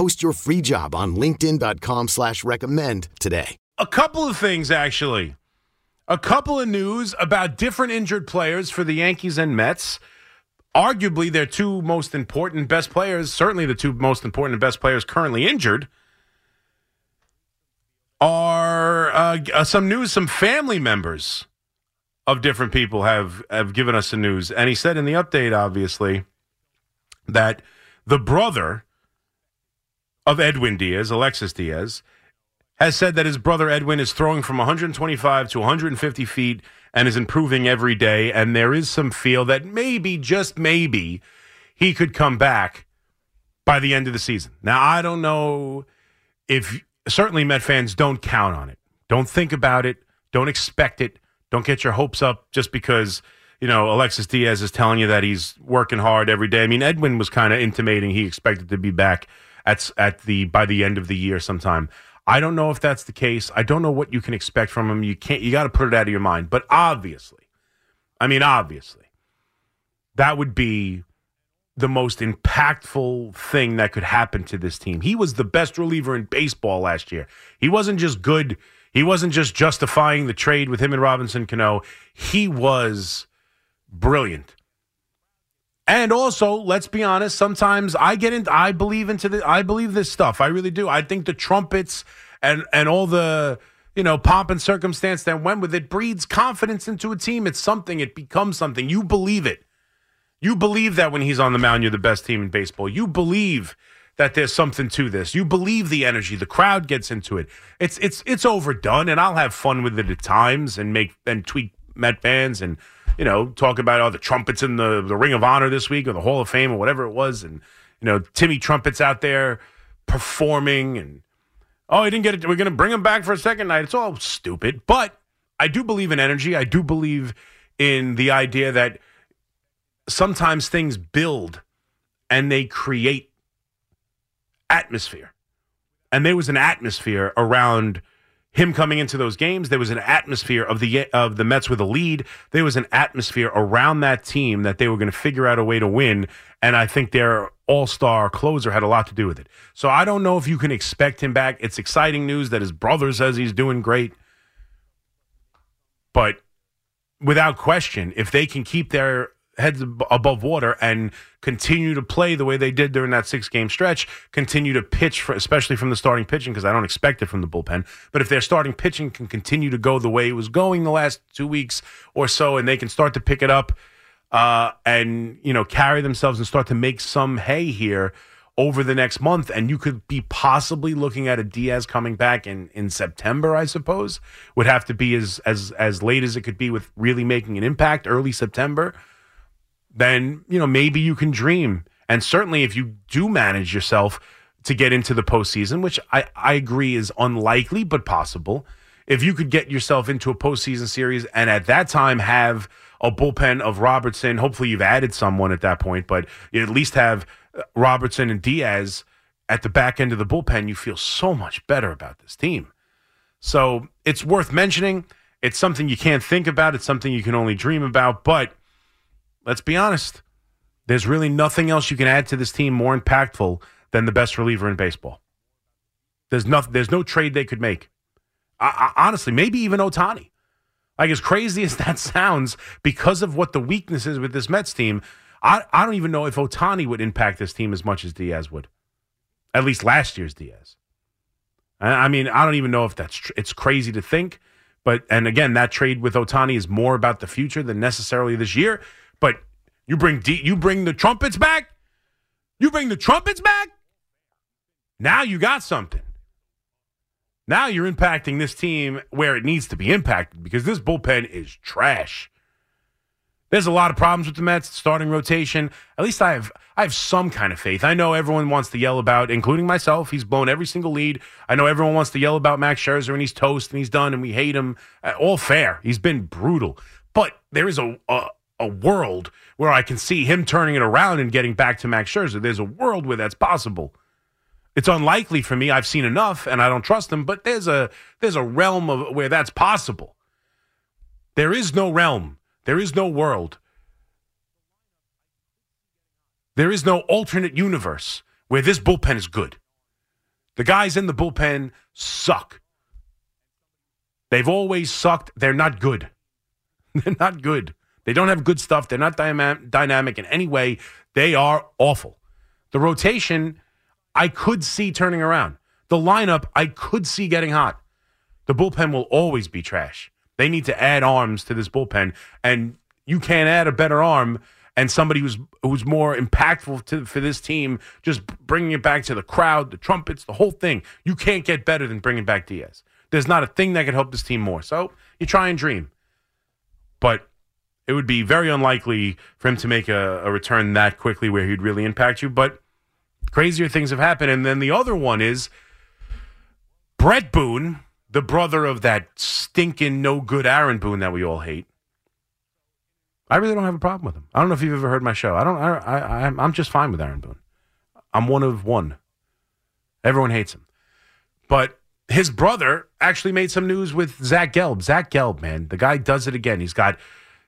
Post your free job on LinkedIn.com slash recommend today. A couple of things, actually. A couple of news about different injured players for the Yankees and Mets. Arguably, their two most important best players, certainly the two most important and best players currently injured, are uh, uh, some news. Some family members of different people have have given us the news, and he said in the update, obviously, that the brother of Edwin Diaz, Alexis Diaz, has said that his brother Edwin is throwing from 125 to 150 feet and is improving every day. And there is some feel that maybe, just maybe, he could come back by the end of the season. Now, I don't know if certainly Met fans don't count on it. Don't think about it. Don't expect it. Don't get your hopes up just because, you know, Alexis Diaz is telling you that he's working hard every day. I mean, Edwin was kind of intimating he expected to be back at at the by the end of the year sometime. I don't know if that's the case. I don't know what you can expect from him. You can't you got to put it out of your mind. But obviously, I mean obviously, that would be the most impactful thing that could happen to this team. He was the best reliever in baseball last year. He wasn't just good. He wasn't just justifying the trade with him and Robinson Cano. He was brilliant. And also, let's be honest, sometimes I get into I believe into the I believe this stuff. I really do. I think the trumpets and and all the you know pomp and circumstance that went with it breeds confidence into a team. It's something, it becomes something. You believe it. You believe that when he's on the mound, you're the best team in baseball. You believe that there's something to this. You believe the energy. The crowd gets into it. It's it's it's overdone, and I'll have fun with it at times and make and tweak Met fans and you know talk about all the trumpets in the the Ring of Honor this week or the Hall of Fame or whatever it was, and you know Timmy trumpets out there performing and oh he didn't get it. We're gonna bring him back for a second night. It's all stupid, but I do believe in energy. I do believe in the idea that sometimes things build and they create atmosphere. And there was an atmosphere around him coming into those games. There was an atmosphere of the of the Mets with a lead. There was an atmosphere around that team that they were going to figure out a way to win. And I think their all star closer had a lot to do with it. So I don't know if you can expect him back. It's exciting news that his brother says he's doing great. But without question, if they can keep their heads above water and continue to play the way they did during that six game stretch, continue to pitch, for, especially from the starting pitching, because I don't expect it from the bullpen. But if their starting pitching can continue to go the way it was going the last two weeks or so, and they can start to pick it up uh, and you know carry themselves and start to make some hay here over the next month, and you could be possibly looking at a Diaz coming back in, in September, I suppose. Would have to be as as as late as it could be with really making an impact early September then you know maybe you can dream. And certainly, if you do manage yourself to get into the postseason, which I, I agree is unlikely but possible, if you could get yourself into a postseason series and at that time have a bullpen of Robertson, hopefully you've added someone at that point, but you at least have uh, Robertson and Diaz at the back end of the bullpen, you feel so much better about this team. So it's worth mentioning. It's something you can't think about. It's something you can only dream about. But let's be honest. There's really nothing else you can add to this team more impactful than the best reliever in baseball. There's no, there's no trade they could make. I, I, honestly, maybe even Ohtani. Like as crazy as that sounds, because of what the weakness is with this Mets team, I, I don't even know if Ohtani would impact this team as much as Diaz would. At least last year's Diaz. I I mean, I don't even know if that's tr- it's crazy to think, but and again, that trade with Ohtani is more about the future than necessarily this year. But you bring D, you bring the trumpets back. You bring the trumpets back. Now you got something. Now you're impacting this team where it needs to be impacted because this bullpen is trash. There's a lot of problems with the Mets starting rotation. At least I have I have some kind of faith. I know everyone wants to yell about, including myself. He's blown every single lead. I know everyone wants to yell about Max Scherzer and he's toast and he's done and we hate him. Uh, All fair. He's been brutal, but there is a, a a world where I can see him turning it around and getting back to Max Scherzer. There's a world where that's possible. It's unlikely for me. I've seen enough and I don't trust him, but there's a there's a realm of where that's possible. There is no realm. There is no world. There is no alternate universe where this bullpen is good. The guys in the bullpen suck. They've always sucked. They're not good. They're not good. They don't have good stuff. They're not dynamic in any way. They are awful. The rotation, I could see turning around. The lineup, I could see getting hot. The bullpen will always be trash. They need to add arms to this bullpen, and you can't add a better arm and somebody who's who's more impactful to, for this team. Just bringing it back to the crowd, the trumpets, the whole thing. You can't get better than bringing back Diaz. There's not a thing that could help this team more. So you try and dream, but it would be very unlikely for him to make a, a return that quickly where he'd really impact you. But crazier things have happened, and then the other one is Bret Boone the brother of that stinking no good Aaron Boone that we all hate. I really don't have a problem with him. I don't know if you've ever heard my show. I don't. I, I I'm, I'm just fine with Aaron Boone. I'm one of one. Everyone hates him, but his brother actually made some news with Zach Gelb. Zach Gelb, man, the guy does it again. He's got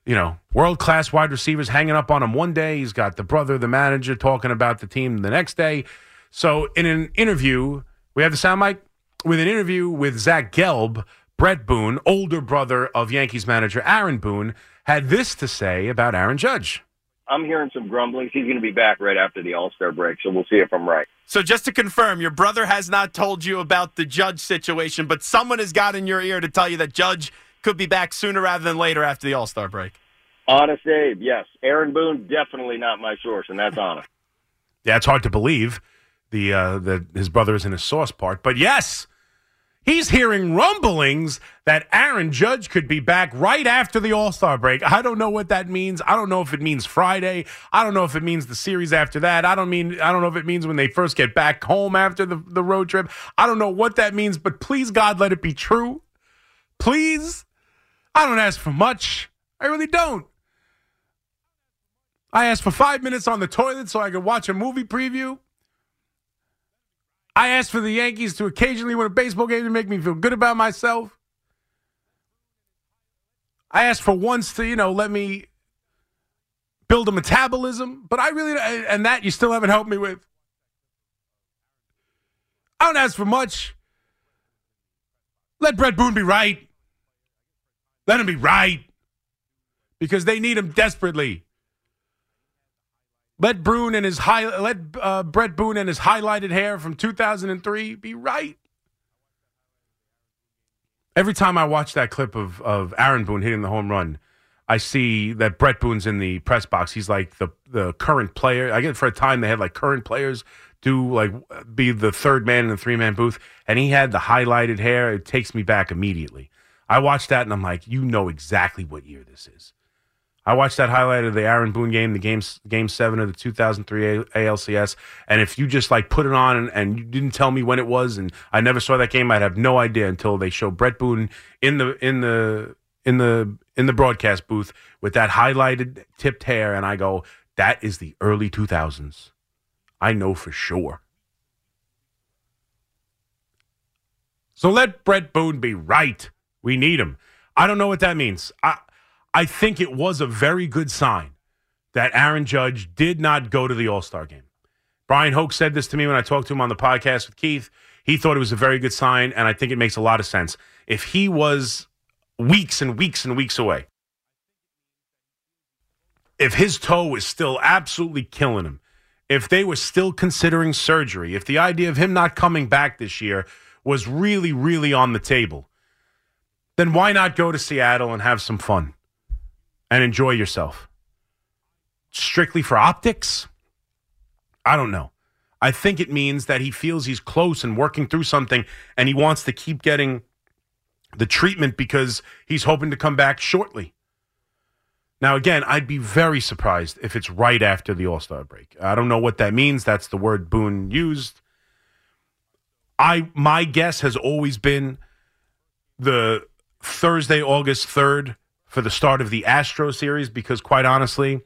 you know world class wide receivers hanging up on him one day. He's got the brother, the manager, talking about the team the next day. So in an interview, we have the sound mic with an interview with Zach Gelb, Bret Boone, older brother of Yankees manager Aaron Boone, had this to say about Aaron Judge. I'm hearing some grumblings. He's going to be back right after the All Star break, so we'll see if I'm right. So just to confirm, your brother has not told you about the Judge situation, but someone has got in your ear to tell you that Judge could be back sooner rather than later after the All Star break. Honest Abe, yes. Aaron Boone, definitely not my source, and that's honest. Yeah, it's hard to believe the uh, that his brother is in his source part, but yes, He's hearing rumblings that Aaron Judge could be back right after the All Star break. I don't know what that means. I don't know if it means Friday. I don't know if it means the series after that. I don't mean I don't know if it means when they first get back home after the, the road trip. I don't know what that means, but please God let it be true. Please. I don't ask for much. I really don't. I asked for five minutes on the toilet so I could watch a movie preview. I asked for the Yankees to occasionally win a baseball game to make me feel good about myself. I asked for once to, you know, let me build a metabolism, but I really, and that you still haven't helped me with. I don't ask for much. Let Bret Boone be right. Let him be right. Because they need him desperately. Let Boone and his high, let uh, Bret Boone and his highlighted hair from 2003 be right. Every time I watch that clip of of Aaron Boone hitting the home run, I see that Bret Boone's in the press box. He's like the the current player. I get for a time they had like current players do like be the third man in the three man booth, and he had the highlighted hair. It takes me back immediately. I watched that and I'm like, you know exactly what year this is. I watched that highlight of the Aaron Boone game, the game game seven of the 2003 ALCS, and if you just like put it on and, and, you didn't tell me when it was, and I never saw that game, I'd have no idea until they show Bret Boone in the in the in the in the broadcast booth with that highlighted tipped hair, and I go, that is the early 2000s. I know for sure. So let Bret Boone be right. We need him. I don't know what that means. I I think it was a very good sign that Aaron Judge did not go to the All Star game. Bryan Hoch said this to me when I talked to him on the podcast with Keith. He thought it was a very good sign, and I think it makes a lot of sense. If he was weeks and weeks and weeks away, if his toe was still absolutely killing him, if they were still considering surgery, if the idea of him not coming back this year was really, really on the table, then why not go to Seattle and have some fun and enjoy yourself? Strictly for optics? I don't know. I think it means that he feels he's close and working through something and he wants to keep getting the treatment because he's hoping to come back shortly. Now, again, I'd be very surprised if it's right after the All Star break. I don't know what that means. That's the word Boone used. I my guess has always been the Thursday, August third for the start of the Astro series because, quite honestly,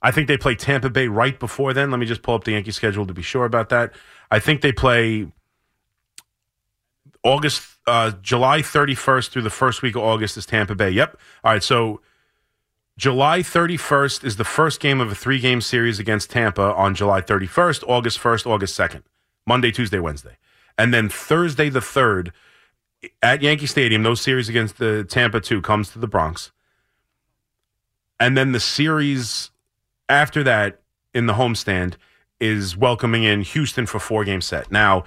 I think they play Tampa Bay right before then. Let me just pull up the Yankee schedule to be sure about that. I think they play August, uh, July 31st through the first week of August is Tampa Bay. Yep. All right. So July 31st is the first game of a three game series against Tampa on July 31st, August 1st, August 2nd, Monday, Tuesday, Wednesday. And then Thursday the 3rd at Yankee Stadium, those series against the Tampa 2 comes to the Bronx. And then the series after that in the homestand is welcoming in Houston for four game set. Now,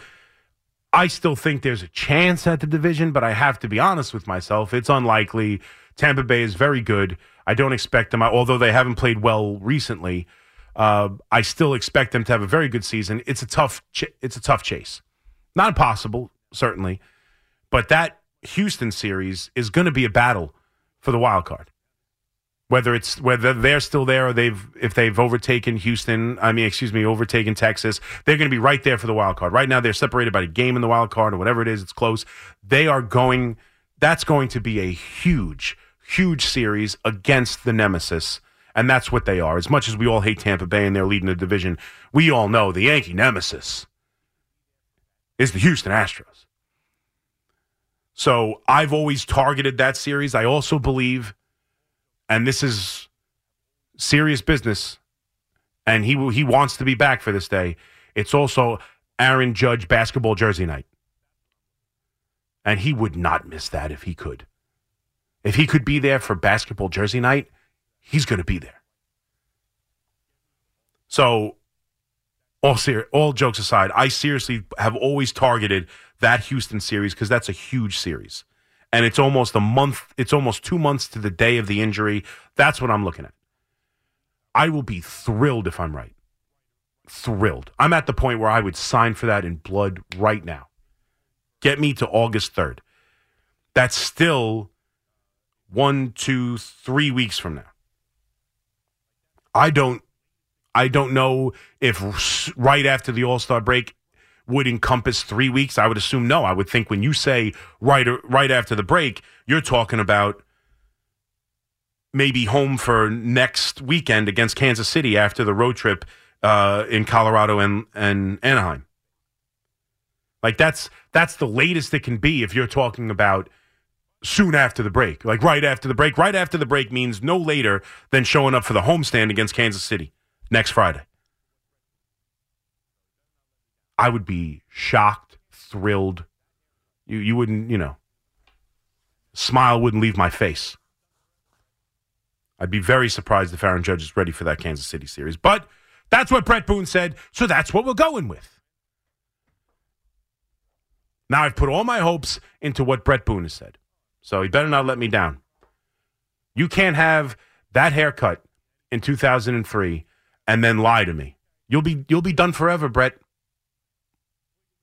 I still think there's a chance at the division, but I have to be honest with myself. It's unlikely. Tampa Bay is very good. I don't expect them, although they haven't played well recently. Uh, I still expect them to have a very good season. It's a tough, ch- it's a tough chase. Not impossible, certainly, but that Houston series is going to be a battle for the wild card whether it's whether they're still there or they've if they've overtaken Houston, I mean, excuse me, overtaken Texas, they're going to be right there for the wild card. Right now, they're separated by a game in the wild card or whatever it is. It's close. They are going. That's going to be a huge, huge series against the nemesis. And that's what they are. As much as we all hate Tampa Bay and they're leading the division, we all know the Yankee nemesis is the Houston Astros. So I've always targeted that series. I also believe and this is serious business, and he he wants to be back for this day. It's also Aaron Judge basketball jersey night, and he would not miss that if he could. If he could be there for basketball jersey night, he's going to be there. So, all ser- all jokes aside, I seriously have always targeted that Houston series because that's a huge series and it's almost a month, it's almost two months to the day of the injury. That's what I'm looking at. I will be thrilled if I'm right. Thrilled. I'm at the point where I would sign for that in blood right now. Get me to August 3rd. That's still one, two, three weeks from now. I don't I don't know if right after the All Star break, would encompass three weeks? I would assume no. I would think when you say right right after the break, you're talking about maybe home for next weekend against Kansas City after the road trip uh, in Colorado and, and Anaheim. Like that's that's the latest it can be if you're talking about soon after the break. Like right after the break. Right after the break means no later than showing up for the homestand against Kansas City next Friday. I would be shocked, thrilled. You you wouldn't, you know, smile wouldn't leave my face. I'd be very surprised if Aaron Judge is ready for that Kansas City series. But that's what Bret Boone said, so that's what we're going with. Now I've put all my hopes into what Bret Boone has said. So he better not let me down. You can't have that haircut in 2003 and then lie to me. You'll be you'll be done forever, Bret.